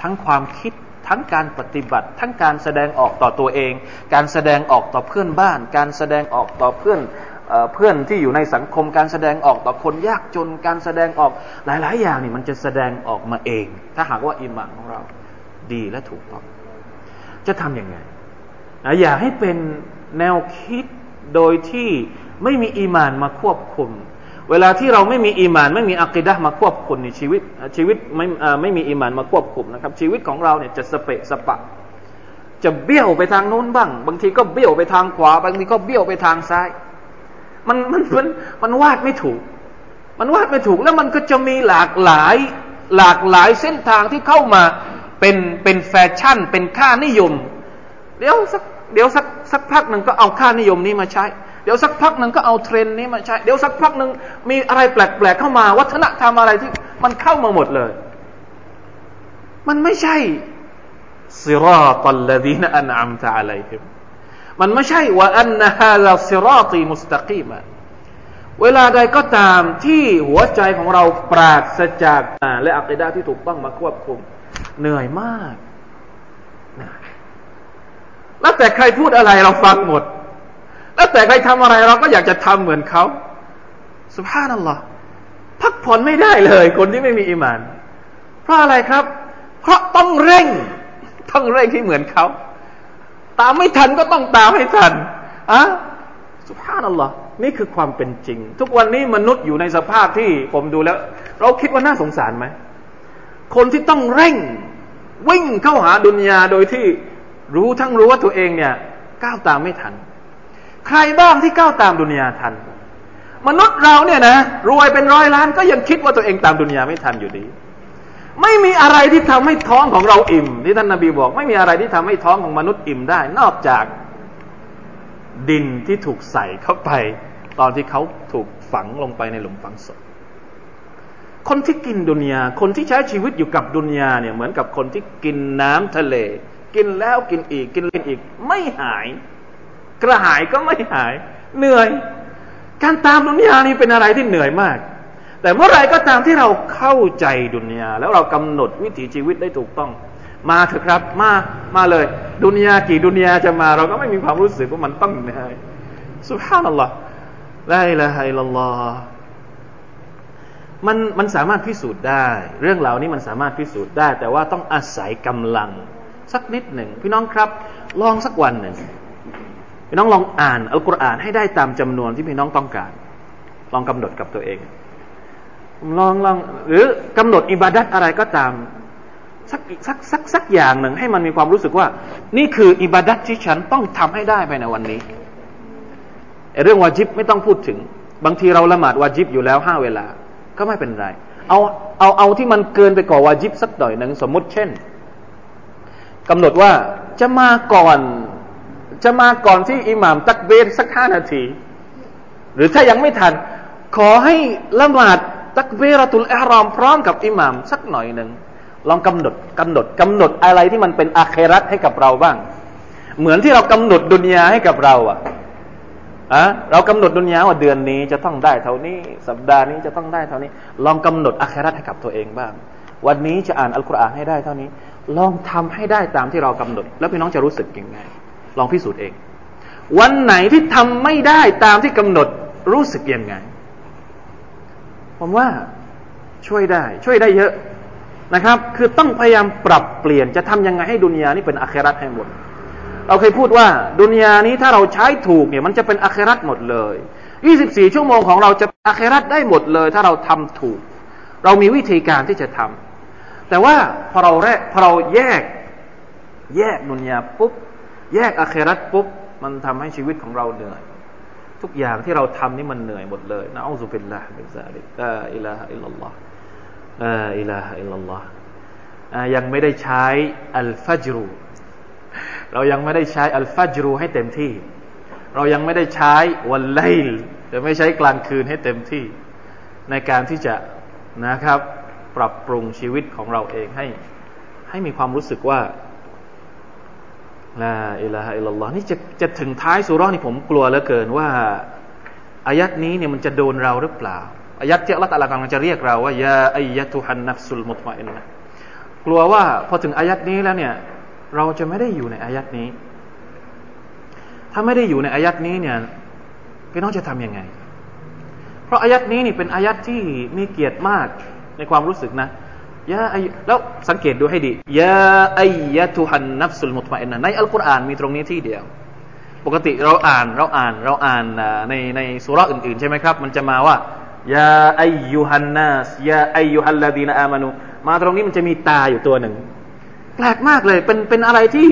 ทั้งความคิดทั้งการปฏิบัติ ทั้งการแสดงออกต่อตัวเอง การแสดงออกต่อเพื่อนบ้าน การแสดงออกต่อเพื่อนเพื่อนที่อยู่ในสังคมการแสดงออกต่อคนยากจนการแสดงออกหลาย ๆ อย่างนี่มันจะแสดงออกมาเอง ถ้าหากว่าอิมานของเราดีและถูกต้อง จะทำยังไงอย่าให้เป็นแนวคิดโดยที่ไม่มีอีมานมาควบคุม เวลาที่เราไม่มีอีมาน ไม่มีอักิดะมาควบคุมในชีวิต ชีวิตไม่ไม่มีอีมานมาควบคุมนะครับ ชีวิตของเราเนี่ยจะสเปะสปะ จะเบี้ยวไปทางโน้นบ้าง บางทีก็เบี้ยวไปทางขวา บางทีก็เบี้ยวไปทางซ้าย มันมันมันมันวาดไม่ถูก มันวาดไม่ถูกแล้วมันก็จะมีหลากหลายหลากหลายเส้นทางที่เข้ามาเป็นเป็นแฟชั่น เป็นค่านิยม เดี๋ยวสักเดี๋ยวสักสักพักหนึ่งก็เอาค่านิยมนี้มาใช้ เดี๋ยวสักพักหนึ่งก็เอาเทรนนี้มาใช้ เดี๋ยวสักพักหนึ่งมีอะไรแปลกๆเข้ามา วัฒนธรรมอะไรที่มันเข้ามาหมดเลย มันไม่ใช่สิราตัลลดีนอันอัมตะอะลัยฮิมมันไม่ใช่ว่าอันนะฮาลาสิราตีมุสตะกีมเวลาใดก็ตามที่หัวใจของเราปราศจากและอัคดาที่ถูกต้องมาควบคุม เหนื่อยมาก แล้วแต่ใครพูดอะไรเราฟังหมด แล้วแต่ใครทำอะไรเราก็อยากจะทำเหมือนเขาสุภาพนั่นหรอพักผ่อนไม่ได้เลย คนที่ไม่มีอิมาน เพราะอะไรครับ เพราะต้องเร่ง ต้องเร่งที่เหมือนเขา ตามไม่ทันก็ต้องตามให้ทันอะสุภาพนั่นหรอนี่คือความเป็นจริง ทุกวันนี้มนุษย์อยู่ในสภาพที่ผมดูแล้ว เราคิดว่าน่าสงสารไหมคนที่ต้องเร่ง วิ่งเข้าหาดุนยาโดยที่รู้ทั้งรู้ว่าตัวเองเนี่ย ก้าวตามไม่ทัน ใครบ้างที่ก้าวตามดุนยาทัน มนุษย์เราเนี่ยนะรวยเป็นร้อยล้านก็ยังคิดว่าตัวเองตามดุนยาไม่ทันอยู่ดี ไม่มีอะไรที่ทำให้ท้องของเราอิ่ม ที่ท่านนาบีบอก ไม่มีอะไรที่ทำให้ท้องของมนุษย์อิ่มได้ นอกจากดินที่ถูกใส่เข้าไป ตอนที่เขาถูกฝังลงไปในหลุมฝังศพคนที่กินดุนยา คนที่ใช้ชีวิตอยู่กับดุนยาเนี่ยเหมือนกับคนที่กินน้ำทะเล กินแล้วกินอีก กินอีก ไม่หาย กระหายก็ไม่หาย เหนื่อย การตามดุนยานี่เป็นอะไรที่เหนื่อยมาก แต่เมื่อไรก็ตามที่เราเข้าใจดุนยาแล้วเรากำหนดวิถีชีวิตได้ถูกต้อง มาเถอะครับมามาเลย ดุนยากี่ดุนยาจะมา เราก็ไม่มีความรู้สึกว่ามันต้องเหนื่อยสุภาพนัลลอฮ์ลาอิลาฮะอิลลัลลอฮ์มันมันสามารถพิสูจน์ได้ เรื่องเหล่านี้มันสามารถพิสูจน์ได้ แต่ว่าต้องอาศัยกำลังสักนิดหนึ่ง พี่น้องครับ ลองสักวันหนึ่ง พี่น้องลองอ่านอัลกุรอานให้ได้ตามจำนวนที่พี่น้องต้องการ ลองกำหนดกับตัวเอง ลองลองหรือกำหนดอิบาดัตอะไรก็ตามสักสักสักสักอย่างหนึ่งให้มันมีความรู้สึกว่า นี่คืออิบาดัตที่ฉันต้องทำให้ได้ภายในวันนี้เรื่องวาจิบไม่ต้องพูดถึง บางทีเราละหมาดวาจิบอยู่แล้วห้าเวลา ก็ไม่เป็นไร เอาเอาเอาที่มันเกินไปกว่าวาจิบสักหน่อยหนึ่งสมมติเช่นกำหนดว่าจะมาก่อน จะมาก่อนที่อิหม่ามตักเบรสักห้านาที หรือถ้ายังไม่ทัน ขอให้ละหมาดตักเบรตุลอารอมพร้อมกับอิหม่ามสักหน่อยหนึ่งลองกำหนดกำหนดกำหนดอะไรที่มันเป็นอาเครัตให้กับเราบ้าง เหมือนที่เรากำหนดดุนยาให้กับเราอะอะเรากำหนดดุนยาว่าเดือนนี้จะต้องได้เท่านี้ สัปดาห์นี้จะต้องได้เท่านี้ ลองกำหนดอาเครัตให้กับตัวเองบ้าง วันนี้จะอ่านอัลกุรอานให้ได้เท่านี้ ลองทำให้ได้ตามที่เรากำหนด แล้วพี่น้องจะรู้สึกยังไง ลองพิสูจน์เอง วันไหนที่ทำไม่ได้ตามที่กำหนดรู้สึกยังไง ผมว่าช่วยได้ ช่วยได้เยอะนะครับ คือต้องพยายามปรับเปลี่ยนจะทำยังไงให้ดุนยานี้เป็นอาครัตให้หมด เราเคยพูดว่าดุนยานี้ถ้าเราใช้ถูกเนี่ยมันจะเป็นอาครัตหมดเลย 24 ชั่วโมงของเราจะอาครัตได้หมดเลย ถ้าเราทำถูก เรามีวิธีการที่จะทำแต่ว่าพอเราแรกพอเราแยกแยกดุนยาปุ๊บ แยกอาครัตปุ๊บมันทำให้ชีวิตของเราเหนื่อย ทุกอย่างที่เราทำนี่มันเหนื่อยหมดเลยنعوذ بالله من ذلك لا إله إلا الله لا إله إلا اللهยังไม่ได้ใช้الفجر เรายังไม่ได้ใช้الفجر ให้เต็มที่ เรายังไม่ได้ใช้والليلจะไม่ใช้กลางคืนให้เต็มที่ ในการที่จะนะครับ ปรับปรุงชีวิตของเราเองให้ ให้มีความรู้สึกว่า ลาอิลาฮะอิลลอฮ์นี่จะจะถึงท้ายสุรานี่ผมกลัวเหลือเกินว่าอายัดนี้เนี่ยมันจะโดนเราหรือเปล่าอายัดที่อัลลอฮฺตะลากำลังจะเรียกเราว่ายาอายะตุฮันนัฟสุลมุตมาอินนะกลัวว่าพอถึงอายัดนี้แล้วเนี่ย เราจะไม่ได้อยู่ในอายัดนี้ ถ้าไม่ได้อยู่ในอายัดนี้เนี่ยพี่น้องจะทํำยังไง เพราะอายัดนี้นี่เป็นอายัดที่มีเกียรติมากในความรู้สึกนะ ยาไอแล้วสังเกตดูให้ดียาอายะตุฮันนัฟสุลมุตมาอินนะในอัลกุรอานมีตรงนี้ที่เดียว ปกติเราอ่านเราอ่านเราอ่านในในสุราอื่นๆ ใช่ไหมครับ มันจะมาว่ายาอายุฮันนัสยาอายุฮัลลาดีนอามานุมาตรงนี้มันจะมีตาอยู่ตัวหนึ่ง แปลกมากเลยเป็นเป็นอะไรที่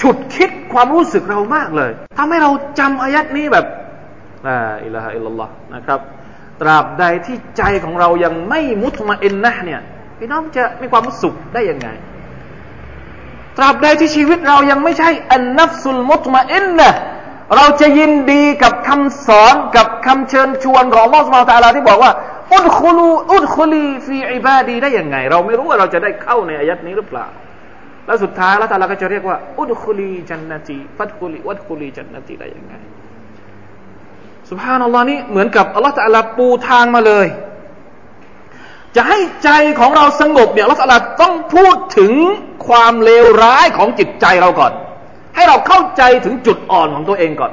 ฉุดคิดความรู้สึกเรามากเลยทำให้เราจำอายัดนี้แบบอ่าอิลาฮะอิลลัลลอฮ์นะครับ ตราบใดที่ใจของเรายังไม่มุตมาอินนะเนี่ย พี่น้องจะมีความสุขได้ยังไง ตราบใดที่ชีวิตเรายังไม่ใช่อันนัฟสุลมุตมาอินนะเราจะยินดีกับคำสอนกับคำเชิญชวนของลอสมาตาลาที่บอกว่า อุดคุลูอุดคุลีฟีอิบาดีได้ยังไง เราไม่รู้ว่าเราจะได้เข้าในอายัดนี้หรือเปล่า แล้วสุดท้ายละตาลาก็จะเรียกว่า อุดคุลีจันนตีฟัดคุลีวัดคุลีจันนตีได้ยังไงสุภานัลลอฮ์นี่เหมือนกับอัลลอฮฺตาลาปูทางมาเลย จะให้ใจของเราสงบเนี่ยอัลลอฮฺตาลาต้องพูดถึงความเลวร้ายของจิตใจเราก่อน ให้เราเข้าใจถึงจุดอ่อนของตัวเองก่อน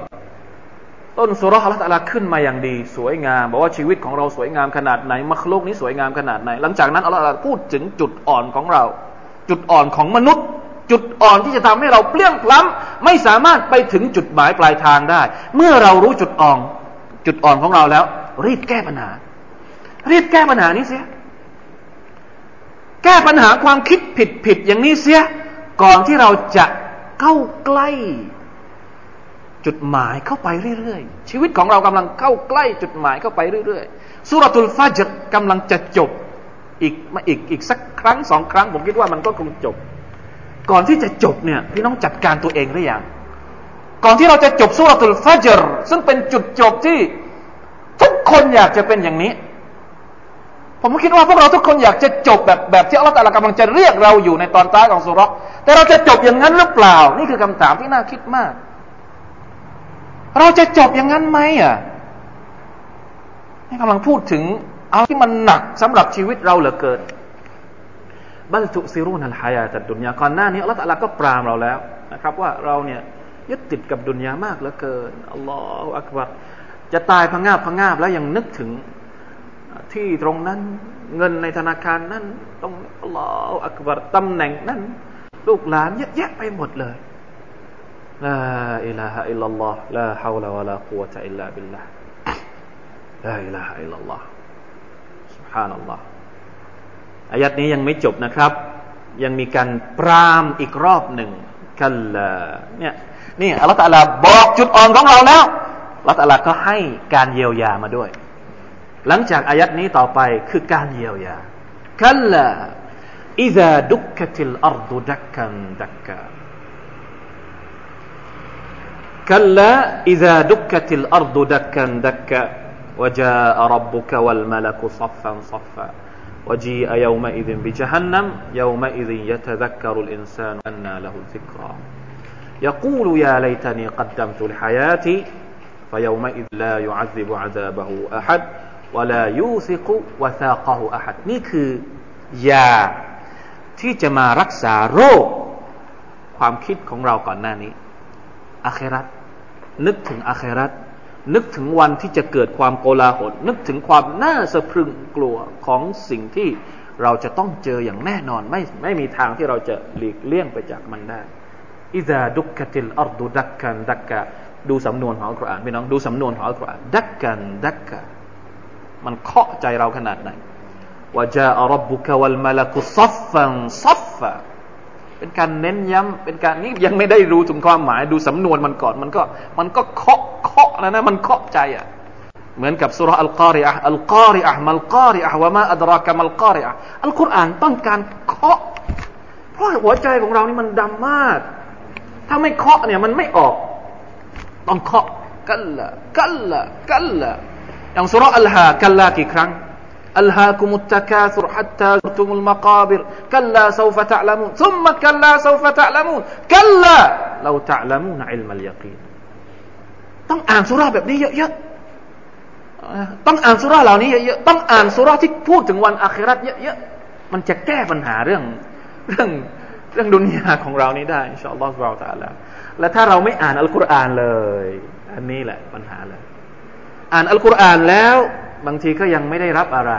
ต้นสุรษะละตะลาขึ้นมาอย่างดี สวยงาม บอกว่าชีวิตของเราสวยงามขนาดไหนมรรคโลกนี้สวยงามขนาดไหน หลังจากนั้นอัลลอฮฺพูดถึงจุดอ่อนของเรา จุดอ่อนของมนุษย์ จุดอ่อนที่จะทำให้เราเปลี่ยงพล้ำไม่สามารถไปถึงจุดหมายปลายทางได้ เมื่อเรารู้จุดอ่อน จุดอ่อนของเราแล้ว รีบแก้ปัญหา รีบแก้ปัญหานี้เสีย แก้ปัญหาความคิดผิดผิดอย่างนี้เสีย ก่อนที่เราจะเข้าใกล้ จุดหมายเข้าไปเรื่อยๆ ชีวิตของเรากำลังเข้าใกล้จุดหมายเข้าไปเรื่อยๆสุรตุลฟาจรกำลังจะจบอีกมาอีกอีกสักครั้งสองครั้ง ผมคิดว่ามันก็คงจบ ก่อนที่จะจบเนี่ยพี่น้องจัดการตัวเองหรือยังก่อนที่เราจะจบสุรตุลฟาจรซึ่งเป็นจุดจบที่ทุกคนอยากจะเป็นอย่างนี้ ผมคิดว่าพวกเราทุกคนอยากจะจบแบบแบบที่อัลลอฮฺกำลังจะเรียกเราอยู่ในตอนท้ายของสุรแต่เราจะจบอย่างนั้นหรือเปล่า นี่คือคำถามที่น่าคิดมาก เราจะจบอย่างนั้นไหมอะนี่กำลังพูดถึงเอาที่มันหนักสำหรับชีวิตเราเหลือเกินبل تؤثرون الحياة الدنياก่อนหน้านี้อัลลอฮฺก็ปรามเราแล้วนะครับ ว่าเราเนี่ยยึดติดกับดุนยามากเหลือเกินالله أكبر จะตายพงงาบพงงาบแล้วยังนึกถึง ที่ตรงนั้น เงินในธนาคารนั้นตรงอัลลอฮฺอักบัรตำแหน่งนั้นลูกหลานเยอะแยะไปหมดเลยลาอิลาฮะอิลลัลลอฮ์ลาฮาวลาวะลากุวะตะอิลลาบิลลาห์ลาอิลาฮะอิลลัลลอฮ์ سبحان อัลลอฮ์อายัดนี้ยังไม่จบนะครับ ยังมีการปรามอีกรอบหนึ่งกันละเนี่ยนี่อัลลอฮฺตะลาบอกจุดอ่อนของเราแล้วอัลลอฮฺตะลาก็ให้การเยียวยามาด้วย หลังจากอายัดนี้ต่อไปคือการเยียวยากัลละ إذا دكت الأرض دكا دكا كلا إذا دكت الأرض دكا دكا وجاء ربك والملك صفا صفا وجيء يومئذ بجهنم يومئذ يتذكر الإنسان أنى له الذكرى يقول يا ليتني قدمت لحياتي فيومئذ لا يعذب عذابه أحد วลายูซิกุวาซาคอหูอัดนี่คือยาที่จะมารักษาโรค ความคิดของเราก่อนหน้านี้อาเครัตนึกถึงอาเครัตนึกถึงวันที่จะเกิดความโกลาหลนึกถึงความน่าสะพรึงกลัวของสิ่งที่เราจะต้องเจออย่างแน่นอน ไม่ไม่มีทางที่เราจะหลีกเลี่ยงไปจากมันได้إذا دكت الأرض دكا دكا ดูสำนวนของอัลกุรอานพี่น้องดูสำนวนของอัลกุรอานدكا دكا มันเคาะใจเราขนาดไหนوجاء ربك والملك صفا صفاเป็นการเน้นย้ำเป็นการนี้ยังไม่ได้รู้ถึงความหมายดูสำนวนมันก่อนมันก็ มันก็เคาะเคาะแล้วนะ มันเคาะใจอะเหมือนกับسورة القارعة القارعة ما القارعة وما أدراك ما القارعةอัลกุรอานต้องการเคาะ เพราะหัวใจของเรานี่มันดำมาก ถ้าไม่เคาะเนี่ยมันไม่ออก ต้องเคาะกัลละกัลละกัลละ อย่างสุรอัลฮากัลลากี่ครั้งอัลฮากุมุตตะกาสุรฮัตตาซุตุมุลมะกาบิรกัลลาซาวฟะตะละมูนซุมมะกัลลาซาวฟะตะละมูนกัลลาเราตะละมูนอิลมัลยากีนต้องอ่านสุราแบบนี้เยอะๆต้องอ่านสุราเหล่านี้เยอะๆต้องอ่านสุราที่พูดถึงวันอาคราตเยอะๆมันจะแก้ปัญหาเรื่องเรื่องเรื่องดุนยาของเรานี้ได้อินชาอัลลอฮฺเราตะละและถ้าเราไม่อ่านอัลกุรอานเลย อันนี้แหละปัญหาเลย อ่านอัลกุรอานแล้วบางทีก็ยังไม่ได้รับอะไร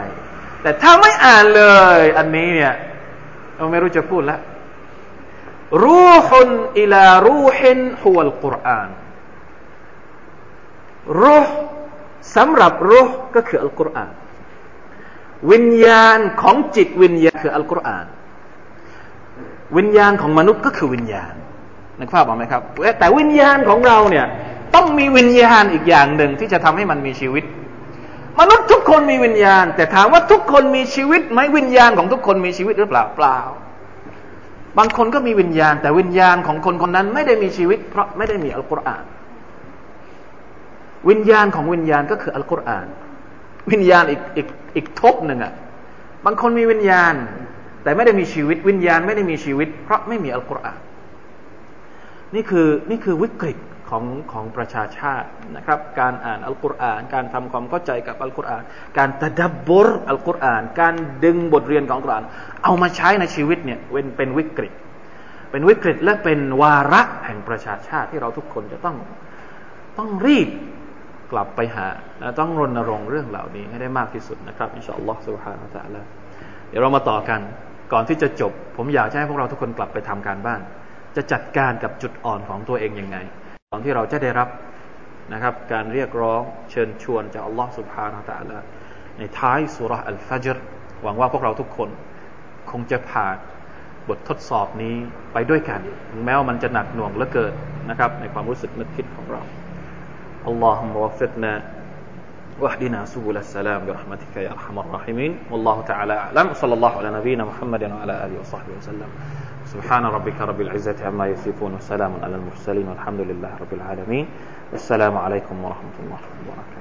แต่ถ้าไม่อ่านเลย อันนี้เนี่ยเราไม่รู้จะพูดแล้วรูฮุนอิลารูฮินฮุวัลกุรอานรูห์สำหรับรูห์ก็คืออัลกุรอานวิญญาณของจิตวิญญาณคืออัลกุรอาน วิญญาณของมนุษย์ก็คือวิญญาณนึกภาพออกไหมครับ แต่วิญญาณของเราเนี่ย ต้องมีวิญญาณอีกอย่างหนึ่งที่จะทำให้มันมีชีวิต มนุษย์ทุกคนมีวิญญาณ แต่ถามว่าทุกคนมีชีวิตไหมวิญญาณของทุกคนมีชีวิตหรือเปล่าเปล่า บางคนก็มีวิญญาณ แต่วิญญาณของคนคนนั้นไม่ได้มีชีวิต เพราะไม่ได้มีอัลกุรอาน วิญญาณของวิญญาณก็คืออัลกุรอาน วิญญาณอีกอีกอีกทบหนึ่งอะบางคนมีวิญญาณ แต่ไม่ได้มีชีวิต วิญญาณไม่ได้มีชีวิต เพราะไม่มีอัลกุรอานนี่คือนี่คือวิกฤต ของของประชาชาตินะครับ การอ่านอัลกุรอาน การทำความเข้าใจกับอัลกุรอาน การตะดับบรอัลกุรอาน การดึงบทเรียนของอัลกุรอาน เอามาใช้ในชีวิตเนี่ยเป็นเป็นวิกฤต เป็นวิกฤตและเป็นวาระแห่งประชาชาติที่เราทุกคนจะต้องต้องรีบกลับไปหาและต้องรณรงค์เรื่องเหล่านี้ให้ได้มากที่สุดนะครับอินชาอัลลอฮฺสุบฮานาตะละเดี๋ยวเรามาต่อกันก่อนที่จะจบ ผมอยากให้พวกเราทุกคนกลับไปทำการบ้าน จะจัดการกับจุดอ่อนของตัวเองยังไง ตอนที่เราจะได้รับนะครับ การเรียกร้องเชิญชวนจากอัลลอฮฺสุบฮานาตะละในท้ายสุรอัลฟัจรหวังว่าพวกเราทุกคนคงจะผ่านบททดสอบนี้ไปด้วยกันถึงแม้ว่ามันจะหนักหน่วงเหลือเกินนะครับ ในความรู้สึกนึกคิดของเราอัลลอฮฺมุวฟิกนะ واهدنا سبل السلام برحمتك يا ارحم الراحمين والله تعالى اعلم صلى الله على نبينا محمد وعلى اله وصحبه وسلم سبحان ربك رب العزة عما يصفون وسلام على المرسلين والحمد لله رب العالمين. السلام عليكم ورحمة الله وبركاته.